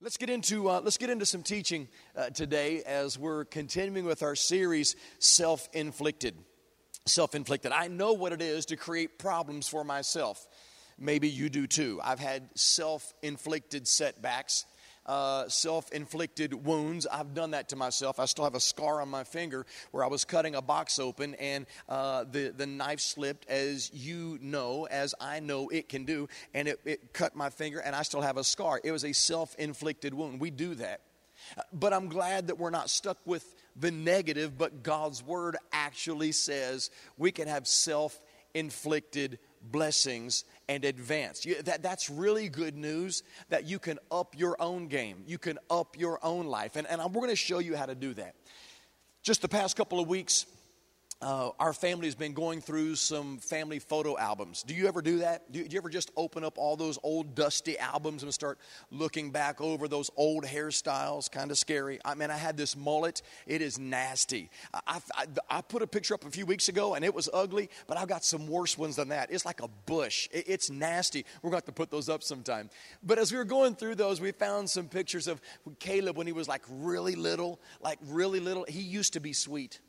Let's get into uh, let's get into some teaching uh, today as we're continuing with our series self-inflicted. Self-inflicted. I know what it is to create problems for myself. Maybe you do too. I've had self-inflicted setbacks uh, self inflicted wounds. I've done that to myself. I still have a scar on my finger where I was cutting a box open and uh, the, the knife slipped, as you know, as I know it can do, and it, it cut my finger, and I still have a scar. It was a self inflicted wound. We do that. But I'm glad that we're not stuck with the negative, but God's word actually says we can have self inflicted blessings and advance. You, that, that's really good news that you can up your own game, you can up your own life. And, and we're going to show you how to do that. Just the past couple of weeks, uh, our family has been going through some family photo albums. Do you ever do that? Do you, ever just open up all those old dusty albums and start looking back over those old hairstyles? Kind of scary. I mean, I had this mullet. It is nasty. I, I, I, put a picture up a few weeks ago and it was ugly, but I've got some worse ones than that. It's like a bush. It, it's nasty. We're going to have to put those up sometime. But as we were going through those, we found some pictures of Caleb when he was like really little, like really little. He used to be sweet.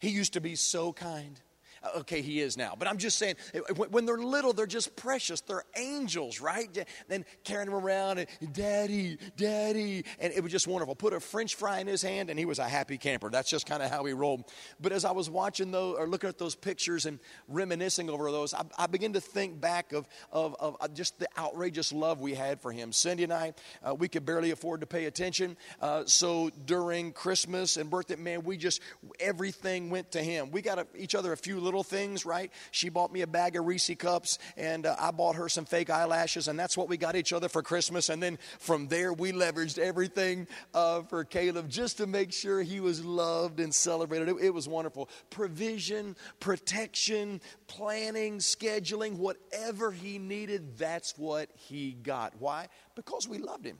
He used to be so kind. Uh, okay, he is now. But I'm just saying, when they're little, they're just precious. They're angels, right? Then carrying them around and daddy, daddy. And it was just wonderful. Put a French fry in his hand and he was a happy camper. That's just kind of how he rolled. But as I was watching those or looking at those pictures and reminiscing over those, I, I began to think back of, of, of, uh, just the outrageous love we had for him. Cindy and I, uh, we could barely afford to pay attention. Uh, so during Christmas and birthday, man, we just, everything went to him. We got a, each other a few little things, right? She bought me a bag of Reese cups, and uh, I bought her some fake eyelashes, and that's what we got each other for Christmas. And then from there, we leveraged everything uh, for Caleb just to make sure he was loved and celebrated. It, it was wonderful. Provision, protection, planning, scheduling, whatever he needed, that's what he got. Why? Because we loved him.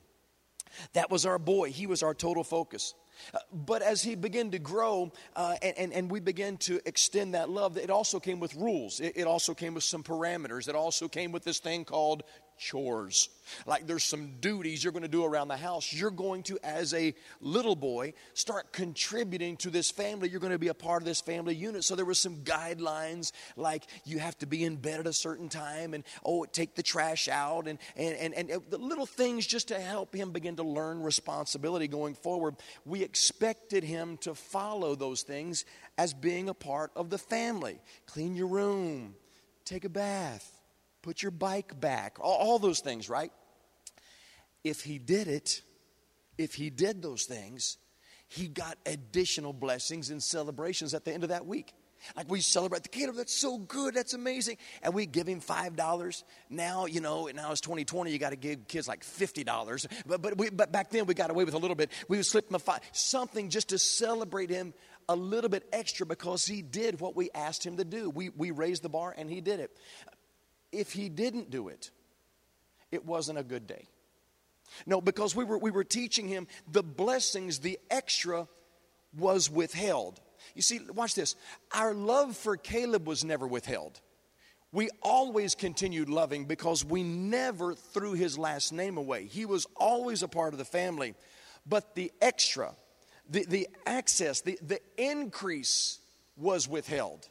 That was our boy. He was our total focus. Uh, but as he began to grow uh, and, and, and, we began to extend that love, it also came with rules. It, it also came with some parameters. It also came with this thing called chores. Like there's some duties you're going to do around the house. You're going to, as a little boy, start contributing to this family. You're going to be a part of this family unit. So there were some guidelines like you have to be in bed at a certain time and, oh, take the trash out and, and, and, and the little things just to help him begin to learn responsibility going forward. We expected him to follow those things as being a part of the family. Clean your room, take a bath put your bike back, all, all those things, right? If he did it, if he did those things, he got additional blessings and celebrations at the end of that week. Like we celebrate the kid, that's so good, that's amazing. And we give him $5. Now, you know, now it's 2020, you got to give kids like $50. But, but, we, but back then we got away with a little bit. We would slip him a five, something just to celebrate him a little bit extra because he did what we asked him to do. We, we raised the bar and he did it if he didn't do it, it wasn't a good day. No, because we were, we were teaching him the blessings, the extra was withheld. You see, watch this. Our love for Caleb was never withheld. We always continued loving because we never threw his last name away. He was always a part of the family. But the extra, the, the access, the, the increase was withheld.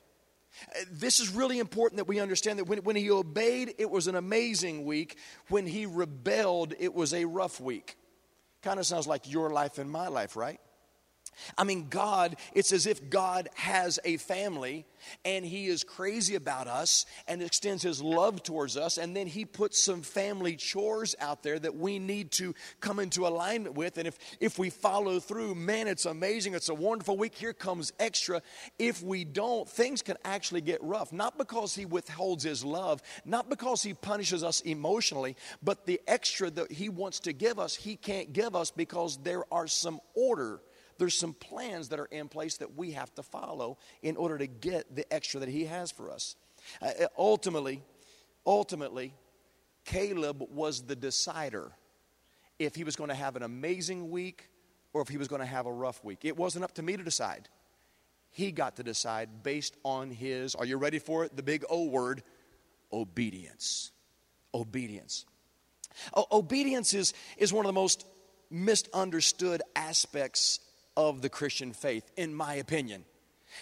This is really important that we understand that when, when he obeyed, it was an amazing week. When he rebelled, it was a rough week. Kind of sounds like your life and my life, right? I mean, God, it's as if God has a family and He is crazy about us and extends His love towards us. And then He puts some family chores out there that we need to come into alignment with. And if, if we follow through, man, it's amazing. It's a wonderful week. Here comes extra. If we don't, things can actually get rough. Not because He withholds His love, not because He punishes us emotionally, but the extra that He wants to give us, He can't give us because there are some order there's some plans that are in place that we have to follow in order to get the extra that he has for us. Uh, uh, ultimately, ultimately, Caleb was the decider if he was going to have an amazing week or if he was going to have a rough week. It wasn't up to me to decide. He got to decide based on his, are you ready for it? The big O word obedience. Obedience. O- obedience is, is one of the most misunderstood aspects of the Christian faith, in my opinion.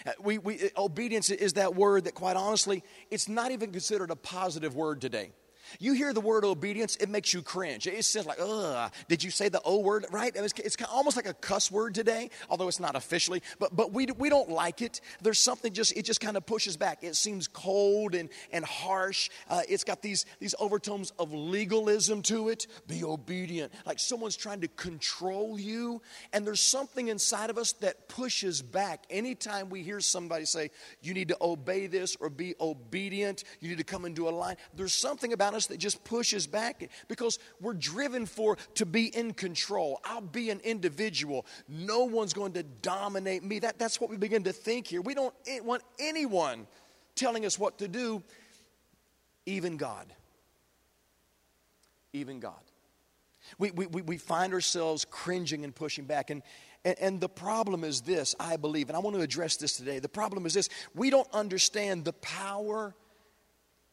Uh, we, we, obedience is that word that, quite honestly, it's not even considered a positive word today. You hear the word obedience, it makes you cringe. It says like, ugh, did you say the O word, right? It's, it's almost like a cuss word today, although it's not officially, but, but we, we don't like it. There's something just, it just kind of pushes back. It seems cold and, and harsh. Uh, it's got these, these overtones of legalism to it. Be obedient. Like someone's trying to control you. And there's something inside of us that pushes back. Anytime we hear somebody say, you need to obey this or be obedient, you need to come into a line, there's something about us us that just pushes back because we're driven for to be in control. I'll be an individual. No one's going to dominate me. That, that's what we begin to think here. We don't want anyone telling us what to do, even God. Even God. We, we, we find ourselves cringing and pushing back. And, and, and the problem is this, I believe, and I want to address this today. The problem is this we don't understand the power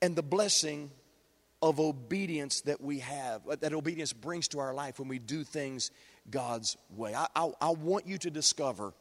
and the blessing of obedience that we have, uh, that obedience brings to our life when we do things God's way. I, I, I want you to discover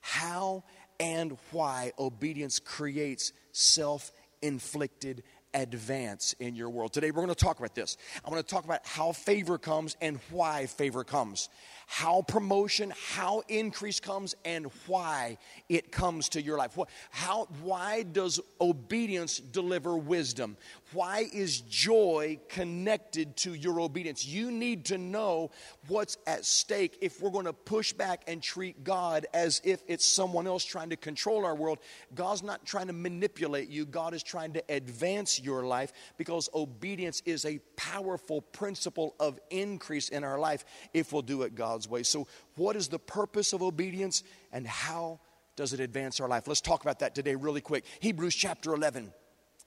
how and why obedience creates self inflicted advance in your world. Today, we're going to talk about this. I want to talk about how favor comes and why favor comes how promotion, how increase comes, and why it comes to your life. How, why does obedience deliver wisdom? Why is joy connected to your obedience? You need to know what's at stake if we're going to push back and treat God as if it's someone else trying to control our world. God's not trying to manipulate you, God is trying to advance your life because obedience is a powerful principle of increase in our life if we'll do it God's way. So, what is the purpose of obedience and how does it advance our life? Let's talk about that today, really quick. Hebrews chapter 11.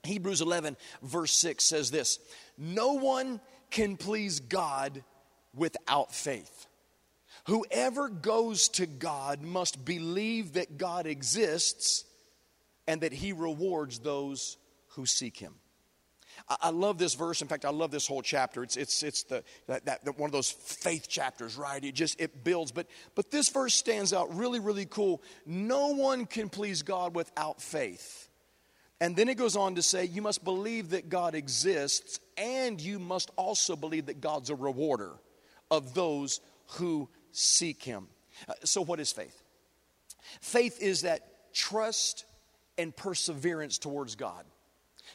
Hebrews 11, verse 6 says this No one can please God without faith. Whoever goes to God must believe that God exists and that he rewards those who seek him. I, love this verse. In fact, I love this whole chapter. It's, it's, it's the, that, that, one of those faith chapters, right? It just, it builds. But, but this verse stands out really, really cool. No one can please God without faith. And then it goes on to say, you must believe that God exists, and you must also believe that God's a rewarder of those who seek Him. Uh, so, what is faith? Faith is that trust and perseverance towards God.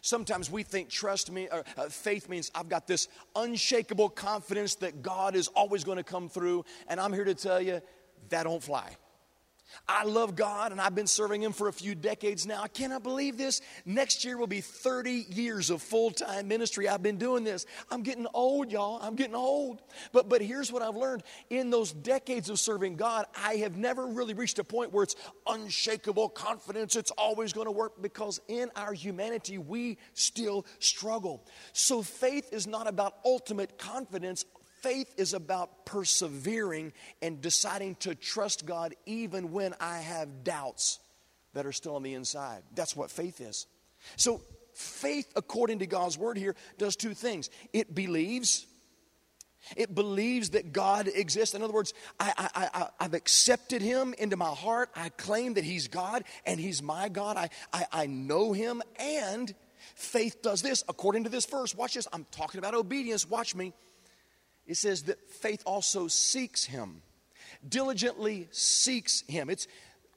Sometimes we think trust me, or, uh, faith means I've got this unshakable confidence that God is always going to come through, and I'm here to tell you that don't fly. I love God and I've been serving Him for a few decades now. I cannot believe this. Next year will be 30 years of full time ministry. I've been doing this. I'm getting old, y'all. I'm getting old. But, but here's what I've learned in those decades of serving God, I have never really reached a point where it's unshakable confidence. It's always going to work because in our humanity, we still struggle. So faith is not about ultimate confidence Faith is about persevering and deciding to trust God even when I have doubts that are still on the inside. That's what faith is. So, faith, according to God's word here, does two things it believes. It believes that God exists. In other words, I, have accepted Him into my heart. I claim that He's God and He's my God. I, I, I know Him. And faith does this according to this verse. Watch this. I'm talking about obedience. Watch me it says that faith also seeks him, diligently seeks him. It's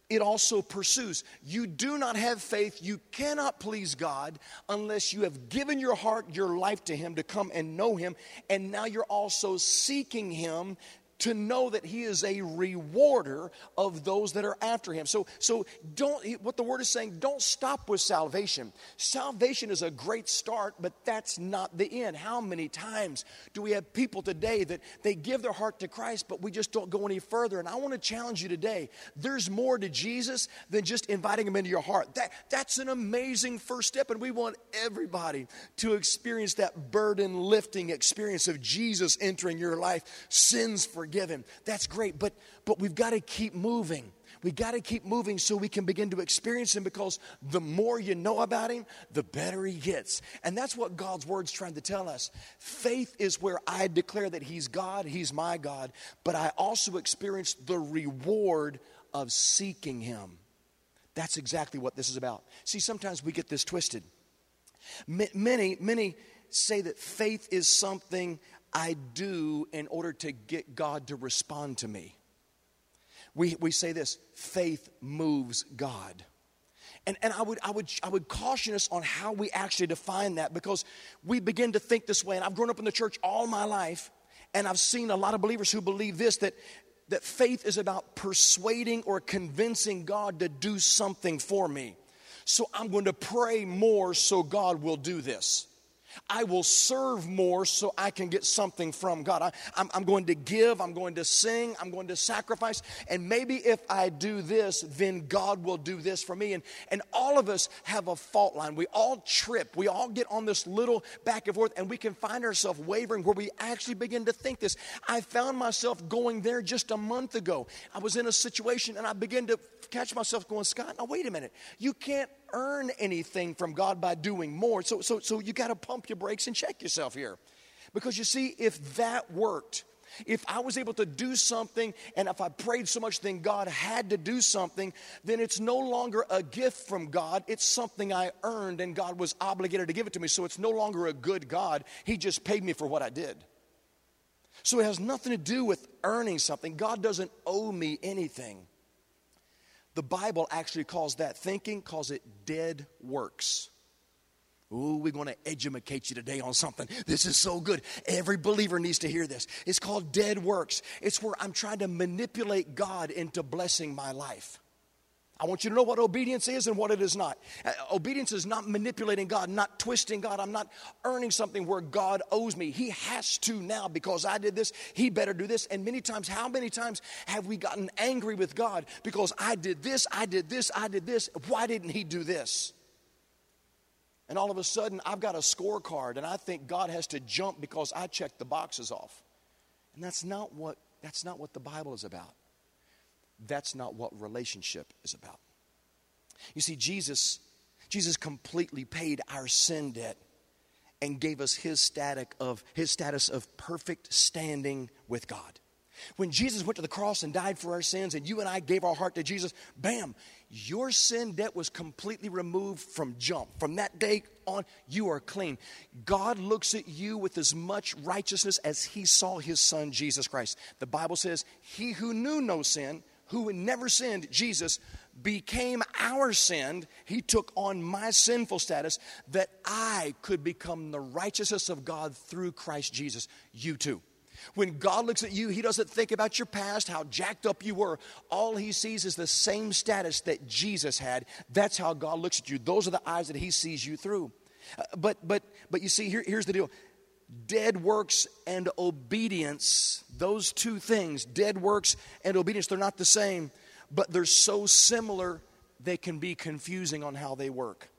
it also pursues. You do not have faith, you cannot please God unless you have given your heart, your life to Him to come and know Him, and now you're also seeking Him to know that he is a rewarder of those that are after him. So, so don't, what the word is saying, don't stop with salvation. Salvation is a great start, but that's not the end. How many times do we have people today that they give their heart to Christ, but we just don't go any further? And I want to challenge you today. There's more to Jesus than just inviting him into your heart. That, that's an amazing first step, and we want everybody to experience that burden lifting experience of Jesus entering your life, sins forgiven forgive him. That's great, but, but we've got to keep moving. We got to keep moving so we can begin to experience Him because the more you know about Him, the better He gets. And that's what God's Word's trying to tell us. Faith is where I declare that He's God, He's my God, but I also experience the reward of seeking Him. That's exactly what this is about. See, sometimes we get this twisted. Many, many say that faith is something I do in order to get God to respond to me we, we say this faith moves God. And, and I, would, I, would, I would caution us on how we actually define that because we begin to think this way. And I've grown up in the church all my life, and I've seen a lot of believers who believe this that, that faith is about persuading or convincing God to do something for me. So I'm going to pray more so God will do this. I will serve more so I can get something from God. I, am going to give, I'm going to sing, I'm going to sacrifice, and maybe if I do this, then God will do this for me. And, and all of us have a fault line. We all trip, we all get on this little back and forth, and we can find ourselves wavering where we actually begin to think this. I found myself going there just a month ago. I was in a situation and I began to catch myself going, Scott, now wait a minute. You can't earn anything from God by doing more. So, so, so you got to pump your brakes and check yourself here. Because you see, if that worked, if I was able to do something and if I prayed so much, then God had to do something, then it's no longer a gift from God. It's something I earned and God was obligated to give it to me. So it's no longer a good God. He just paid me for what I did. So it has nothing to do with earning something. God doesn't owe me anything. The Bible actually calls that thinking, calls it dead works. Ooh, we're going to educate you today on something. This is so good. Every believer needs to hear this. It's called dead works. It's where I'm trying to manipulate God into blessing my life. I want you to know what obedience is and what it is not. Uh, obedience is not manipulating God, not twisting God. I'm not earning something where God owes me. He has to now because I did this, He better do this. And many times, how many times have we gotten angry with God because I did this, I did this, I did this. Why didn't He do this? And all of a sudden, I've got a scorecard and I think God has to jump because I checked the boxes off. And that's not what, that's not what the Bible is about. That's not what relationship is about. You see, Jesus, Jesus completely paid our sin debt and gave us his status of his status of perfect standing with God. When Jesus went to the cross and died for our sins, and you and I gave our heart to Jesus, bam, your sin debt was completely removed from jump. From that day on, you are clean. God looks at you with as much righteousness as he saw his son, Jesus Christ. The Bible says, He who knew no sin, who never sinned, Jesus, became our sin. He took on my sinful status that I could become the righteousness of God through Christ Jesus. You too. When God looks at you, He doesn't think about your past, how jacked up you were. All He sees is the same status that Jesus had. That's how God looks at you. Those are the eyes that He sees you through. Uh, but, but, but you see, here, here's the deal dead works and obedience, those two things, dead works and obedience, they're not the same, but they're so similar they can be confusing on how they work.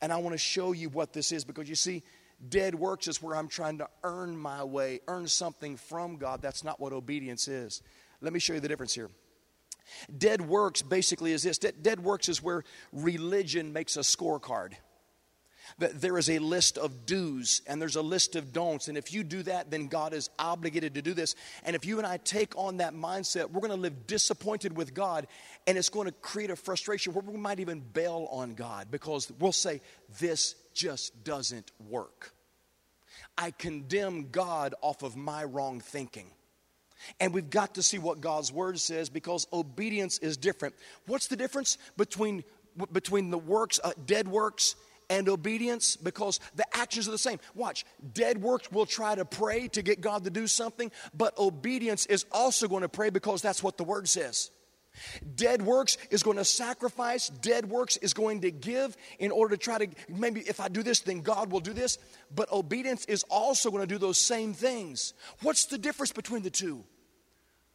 And I want to show you what this is because you see, dead works is where I'm trying to earn my way, earn something from God. That's not what obedience is. Let me show you the difference here. Dead works basically is this dead works is where religion makes a scorecard there is a list of do's and there's a list of don'ts. And if you do that, then God is obligated to do this. And if you and I take on that mindset, we're going to live disappointed with God and it's going to create a frustration where we might even bail on God because we'll say, This just doesn't work. I condemn God off of my wrong thinking. And we've got to see what God's word says because obedience is different. What's the difference between, between the works, uh, dead works, and obedience because the actions are the same. Watch, dead works will try to pray to get God to do something, but obedience is also going to pray because that's what the word says. Dead works is going to sacrifice, dead works is going to give in order to try to maybe if I do this, then God will do this. But obedience is also going to do those same things. What's the difference between the two?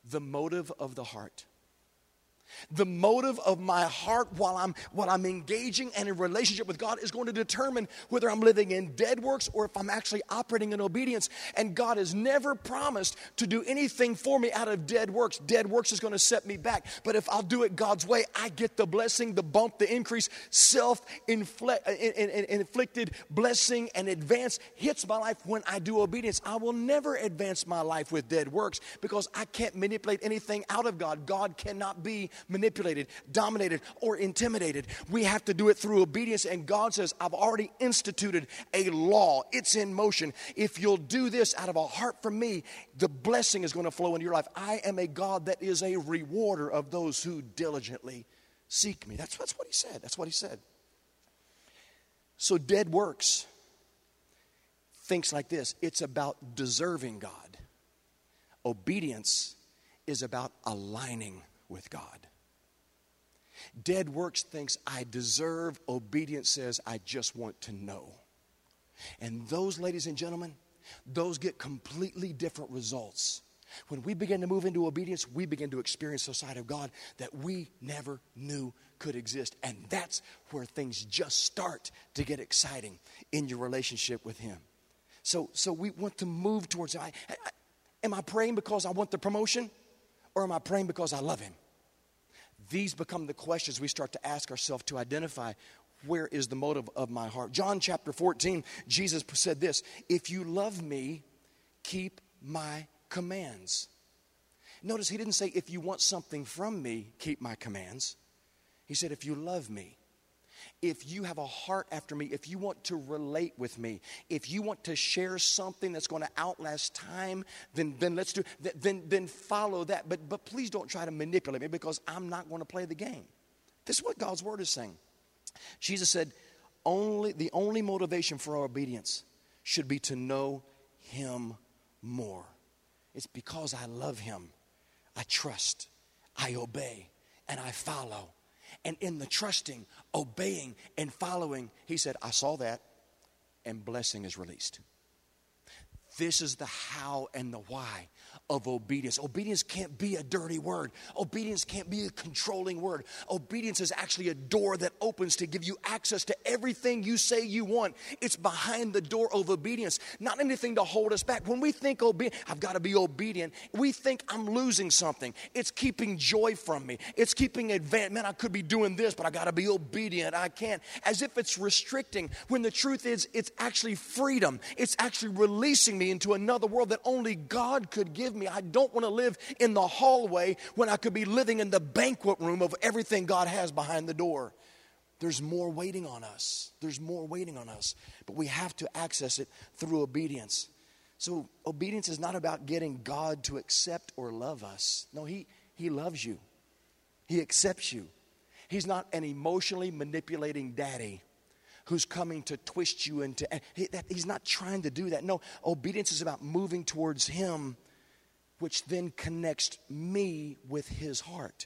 The motive of the heart. The motive of my heart while I'm while I'm engaging and in relationship with God is going to determine whether I'm living in dead works or if I'm actually operating in obedience. And God has never promised to do anything for me out of dead works. Dead works is going to set me back. But if I'll do it God's way, I get the blessing, the bump, the increase, self-inflicted uh, blessing and advance hits my life when I do obedience. I will never advance my life with dead works because I can't manipulate anything out of God. God cannot be manipulated, dominated, or intimidated. We have to do it through obedience. And God says, I've already instituted a law, it's in motion. If you'll do this out of a heart for me, the blessing is going to flow into your life. I am a God that is a rewarder of those who diligently seek me. That's, that's what he said. That's what he said. So, dead works thinks like this it's about deserving God. Obedience is about aligning with God. Dead works thinks I deserve. Obedience says I just want to know. And those, ladies and gentlemen, those get completely different results. When we begin to move into obedience, we begin to experience the side of God that we never knew could exist. And that's where things just start to get exciting in your relationship with Him. So, so we want to move towards. I, I, am I praying because I want the promotion, or am I praying because I love Him? These become the questions we start to ask ourselves to identify where is the motive of my heart. John chapter 14, Jesus said this If you love me, keep my commands. Notice he didn't say, If you want something from me, keep my commands. He said, If you love me, if you have a heart after me, if you want to relate with me, if you want to share something that's going to outlast time, then, then let's do then, then follow that. But, but please don't try to manipulate me because I'm not going to play the game. This is what God's word is saying. Jesus said, only the only motivation for our obedience should be to know him more. It's because I love him. I trust, I obey, and I follow. And in the trusting, obeying, and following, he said, I saw that, and blessing is released. This is the how and the why of obedience. Obedience can't be a dirty word. Obedience can't be a controlling word. Obedience is actually a door that opens to give you access to everything you say you want. It's behind the door of obedience, not anything to hold us back. When we think obedient, I've got to be obedient, we think I'm losing something. It's keeping joy from me. It's keeping advance. Man, I could be doing this, but I got to be obedient. I can't. As if it's restricting when the truth is it's actually freedom. It's actually releasing me into another world that only God could give me. I don't want to live in the hallway when I could be living in the banquet room of everything God has behind the door. There's more waiting on us. There's more waiting on us. But we have to access it through obedience. So, obedience is not about getting God to accept or love us. No, He, he loves you, He accepts you. He's not an emotionally manipulating daddy who's coming to twist you into. He, that, he's not trying to do that. No, obedience is about moving towards Him which then connects me with his heart.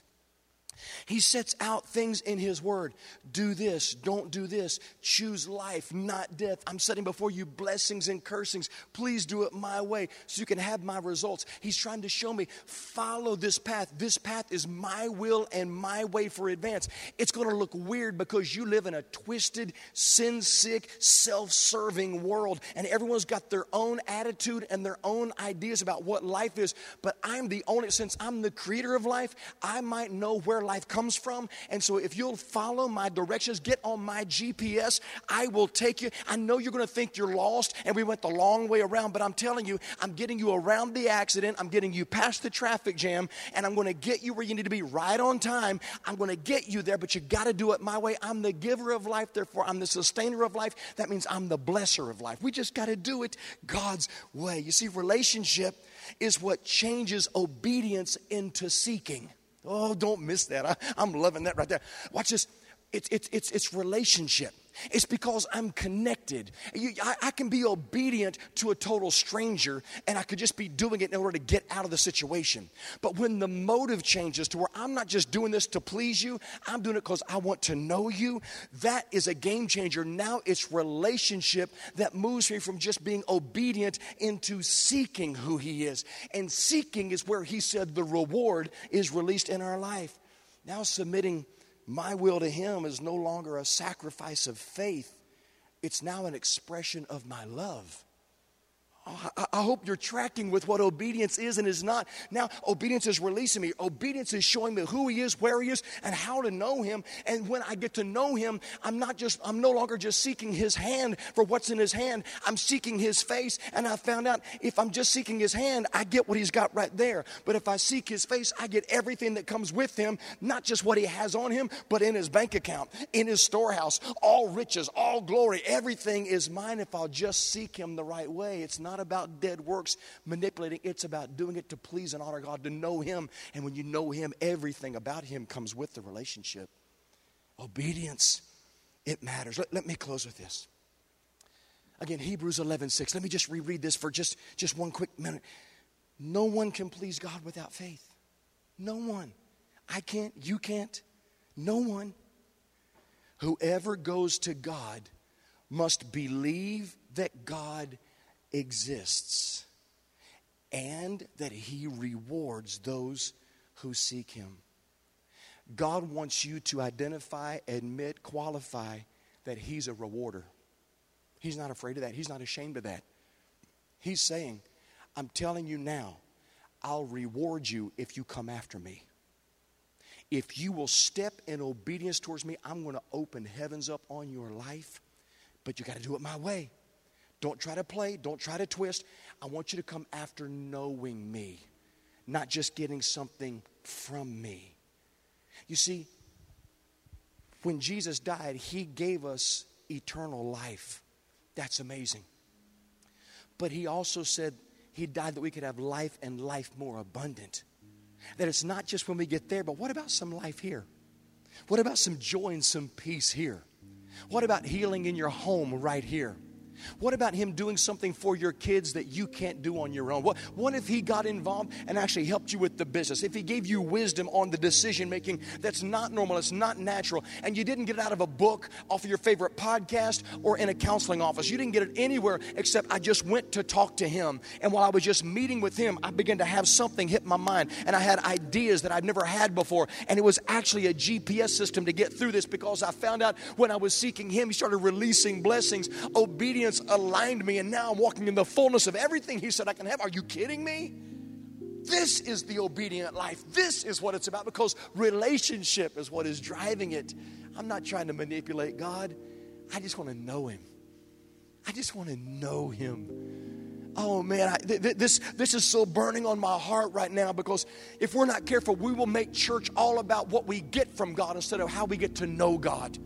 He sets out things in His Word. Do this, don't do this. Choose life, not death. I'm setting before you blessings and cursings. Please do it my way so you can have my results. He's trying to show me follow this path. This path is my will and my way for advance. It's going to look weird because you live in a twisted, sin sick, self serving world, and everyone's got their own attitude and their own ideas about what life is. But I'm the only, since I'm the creator of life, I might know where life comes from. And so if you'll follow my directions, get on my GPS, I will take you. I know you're going to think you're lost and we went the long way around, but I'm telling you, I'm getting you around the accident. I'm getting you past the traffic jam and I'm going to get you where you need to be right on time. I'm going to get you there, but you got to do it my way. I'm the giver of life, therefore I'm the sustainer of life. That means I'm the blesser of life. We just got to do it God's way. You see, relationship is what changes obedience into seeking. Oh, don't miss that. I, am loving that right there. Watch this. It's, it's, it's, it's relationship. It's because I'm connected. You, I, I, can be obedient to a total stranger and I could just be doing it in order to get out of the situation. But when the motive changes to where I'm not just doing this to please you, I'm doing it because I want to know you, that is a game changer. Now it's relationship that moves me from just being obedient into seeking who He is. And seeking is where He said the reward is released in our life. Now, submitting my will to Him is no longer a sacrifice of faith, it's now an expression of my love. I hope you're tracking with what obedience is and is not. Now, obedience is releasing me. Obedience is showing me who He is, where He is, and how to know Him. And when I get to know Him, I'm not just, I'm no longer just seeking His hand for what's in His hand. I'm seeking His face. And I found out if I'm just seeking His hand, I get what He's got right there. But if I seek His face, I get everything that comes with Him, not just what He has on Him, but in His bank account, in His storehouse. All riches, all glory, everything is mine if I'll just seek Him the right way. It's not not about dead works manipulating, it's about doing it to please and honor God, to know Him. And when you know Him, everything about Him comes with the relationship. Obedience, it matters. Let, let me close with this. Again, Hebrews 11 6. Let me just reread this for just, just one quick minute. No one can please God without faith. No one. I can't, you can't. No one. Whoever goes to God must believe that God exists and that He rewards those who seek Him. God wants you to identify, admit, qualify that He's a rewarder. He's not afraid of that, He's not ashamed of that. He's saying, I'm telling you now, I'll reward you if you come after me. If you will step in obedience towards me, I'm going to open heavens up on your life, but you got to do it my way. Don't try to play, don't try to twist. I want you to come after knowing me, not just getting something from me. You see, when Jesus died, he gave us eternal life. That's amazing. But he also said he died that we could have life and life more abundant. That it's not just when we get there, but what about some life here? What about some joy and some peace here? What about healing in your home right here? What about Him doing something for your kids that you can't do on your own? What, what if He got involved and actually helped you with the business? If He gave you wisdom on the decision making that's not normal, it's not natural, and you didn't get it out of a book, off of your favorite podcast, or in a counseling office. You didn't get it anywhere except I just went to talk to Him. And while I was just meeting with Him, I began to have something hit my mind, and I had ideas that I'd never had before. And it was actually a GPS system to get through this because I found out when I was seeking Him, He started releasing blessings, obedience aligned me, and now I'm walking in the fullness of everything He said I can have. Are you kidding me? This is the obedient life. This is what it's about because relationship is what is driving it. I'm not trying to manipulate God. I just want to know Him. I just want to know Him. Oh man, I, th- this, this is so burning on my heart right now because if we're not careful, we will make church all about what we get from God instead of how we get to know God.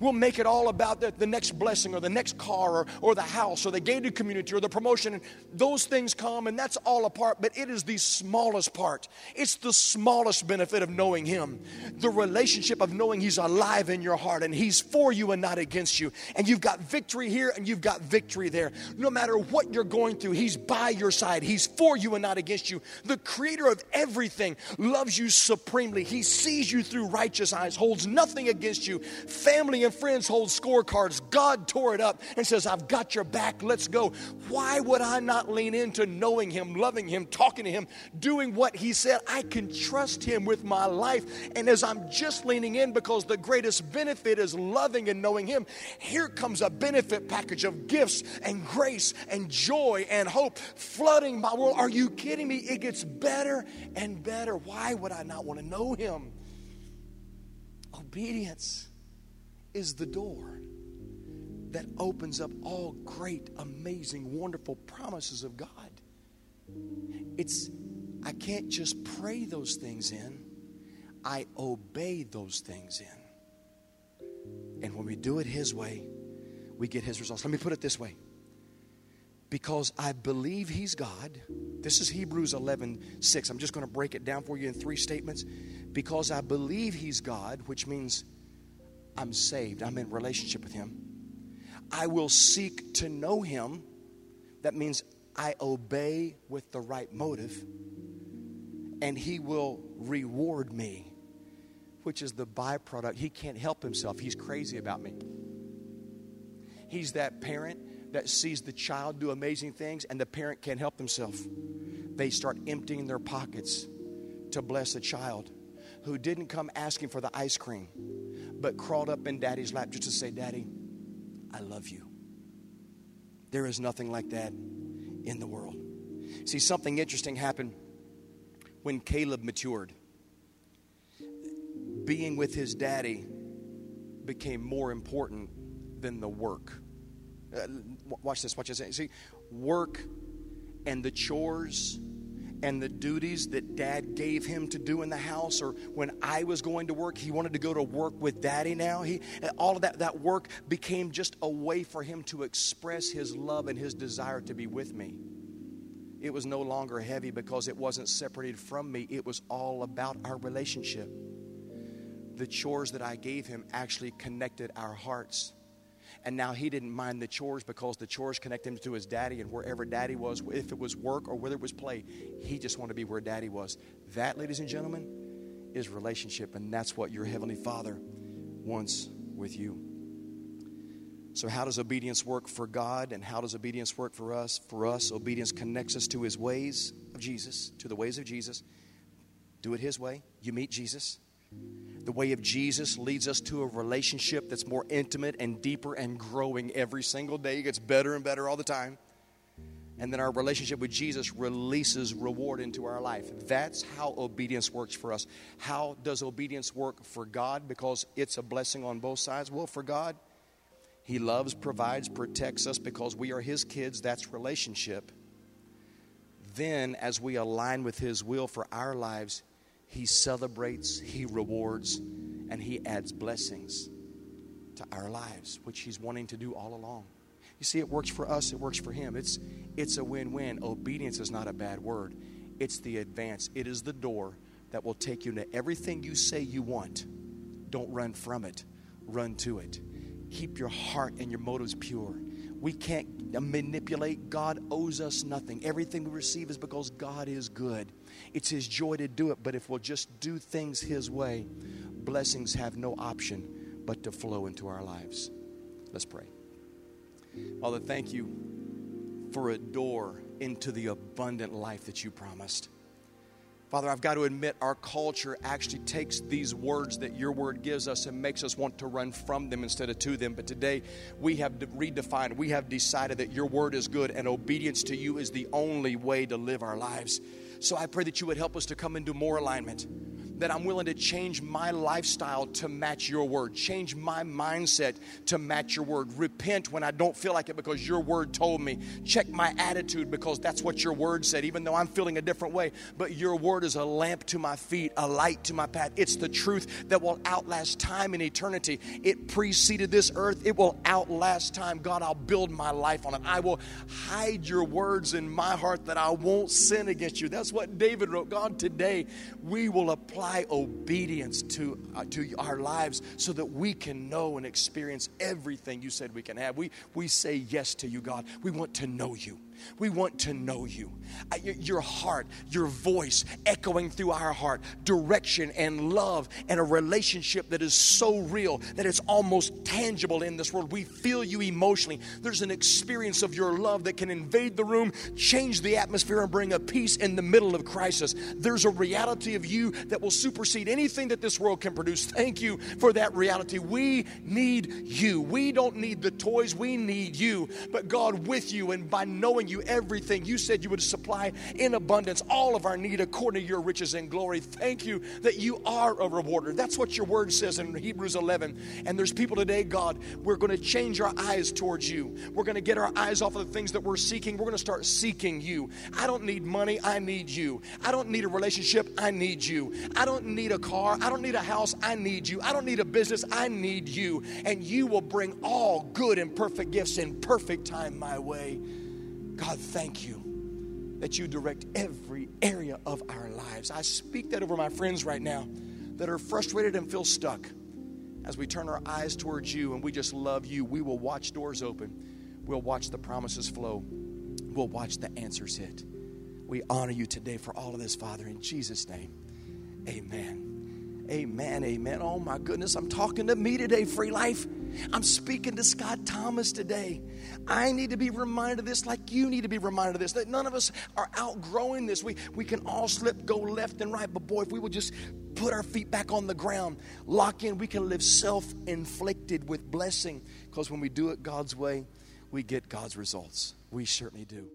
We'll make it all about the, the next blessing or the next car or, or the house or the gated community or the promotion. And those things come and that's all a part, but it is the smallest part. It's the smallest benefit of knowing Him. The relationship of knowing He's alive in your heart and He's for you and not against you. And you've got victory here and you've got victory there. No matter what you're going through, He's by your side. He's for you and not against you. The creator of everything loves you supremely. He sees you through righteous eyes, holds nothing against you. Family and friends hold scorecards. God tore it up and says, I've got your back. Let's go. Why would I not lean into knowing Him, loving Him, talking to Him, doing what He said? I can trust Him with my life. And as I'm just leaning in because the greatest benefit is loving and knowing Him, here comes a benefit package of gifts and grace and joy and hope flooding my world. Are you kidding me? It gets better and better. Why would I not want to know Him? Obedience is the door that opens up all great, amazing, wonderful promises of God. It's, I can't just pray those things in, I obey those things in. And when we do it His way, we get His results. Let me put it this way because I believe He's God. This is Hebrews 11 6. I'm just going to break it down for you in three statements. Because I believe He's God, which means I'm saved, I'm in relationship with Him. I will seek to know Him. That means I obey with the right motive. And He will reward me, which is the byproduct. He can't help Himself, He's crazy about me. He's that parent that sees the child do amazing things, and the parent can't help himself. They start emptying their pockets to bless a child who didn't come asking for the ice cream, but crawled up in daddy's lap just to say, Daddy, I love you. There is nothing like that in the world. See, something interesting happened when Caleb matured. Being with his daddy became more important than the work. Uh, watch this, watch this. See, work and the chores and the duties that dad gave him to do in the house or when I was going to work he wanted to go to work with daddy now. He all of that that work became just a way for him to express his love and his desire to be with me. It was no longer heavy because it wasn't separated from me. It was all about our relationship. The chores that I gave him actually connected our hearts and now he didn't mind the chores because the chores connect him to his daddy, and wherever daddy was, if it was work or whether it was play, he just wanted to be where daddy was. That, ladies and gentlemen, is relationship, and that's what your heavenly Father wants with you. So, how does obedience work for God, and how does obedience work for us? For us, obedience connects us to His ways of Jesus, to the ways of Jesus. Do it His way. You meet Jesus. The way of Jesus leads us to a relationship that's more intimate and deeper and growing every single day. It gets better and better all the time. And then our relationship with Jesus releases reward into our life. That's how obedience works for us. How does obedience work for God? Because it's a blessing on both sides. Well, for God, He loves, provides, protects us because we are His kids. That's relationship. Then, as we align with His will for our lives, he celebrates, He rewards, and He adds blessings to our lives, which He's wanting to do all along. You see, it works for us, it works for Him. It's, it's a win win. Obedience is not a bad word, it's the advance, it is the door that will take you to everything you say you want. Don't run from it, run to it. Keep your heart and your motives pure. We can't manipulate. God owes us nothing. Everything we receive is because God is good. It's His joy to do it, but if we'll just do things His way, blessings have no option but to flow into our lives. Let's pray. Father, thank you for a door into the abundant life that you promised. Father, I've got to admit, our culture actually takes these words that your word gives us and makes us want to run from them instead of to them. But today, we have redefined, we have decided that your word is good and obedience to you is the only way to live our lives. So I pray that you would help us to come into more alignment that I'm willing to change my lifestyle to match your word, change my mindset to match your word. Repent when I don't feel like it because your word told me. Check my attitude because that's what your word said, even though I'm feeling a different way. But your word is a lamp to my feet, a light to my path. It's the truth that will outlast time and eternity. It preceded this earth, it will outlast time. God, I'll build my life on it. I will hide your words in my heart that I won't sin against you. That's what David wrote. God, today we will apply obedience to, uh, to our lives so that we can know and experience everything you said we can have. We, we say yes to you, God. We want to know you. We want to know you. Your heart, your voice echoing through our heart, direction and love and a relationship that is so real that it's almost tangible in this world. We feel you emotionally. There's an experience of your love that can invade the room, change the atmosphere, and bring a peace in the middle of crisis. There's a reality of you that will supersede anything that this world can produce. Thank you for that reality. We need you. We don't need the toys, we need you. But God, with you and by knowing you everything. You said you would supply in abundance all of our need according to your riches and glory. Thank you that you are a rewarder. That's what your word says in Hebrews 11. And there's people today, God, we're going to change our eyes towards you. We're going to get our eyes off of the things that we're seeking. We're going to start seeking you. I don't need money. I need you. I don't need a relationship. I need you. I don't need a car. I don't need a house. I need you. I don't need a business. I need you. And you will bring all good and perfect gifts in perfect time my way. God, thank you that you direct every area of our lives. I speak that over my friends right now that are frustrated and feel stuck. As we turn our eyes towards you and we just love you, we will watch doors open. We'll watch the promises flow. We'll watch the answers hit. We honor you today for all of this, Father, in Jesus' name. Amen. Amen. Amen. Oh my goodness, I'm talking to me today, free life. I'm speaking to Scott Thomas today. I need to be reminded of this like you need to be reminded of this. That none of us are outgrowing this. We, we can all slip, go left and right, but boy, if we would just put our feet back on the ground, lock in. We can live self inflicted with blessing because when we do it God's way, we get God's results. We certainly do.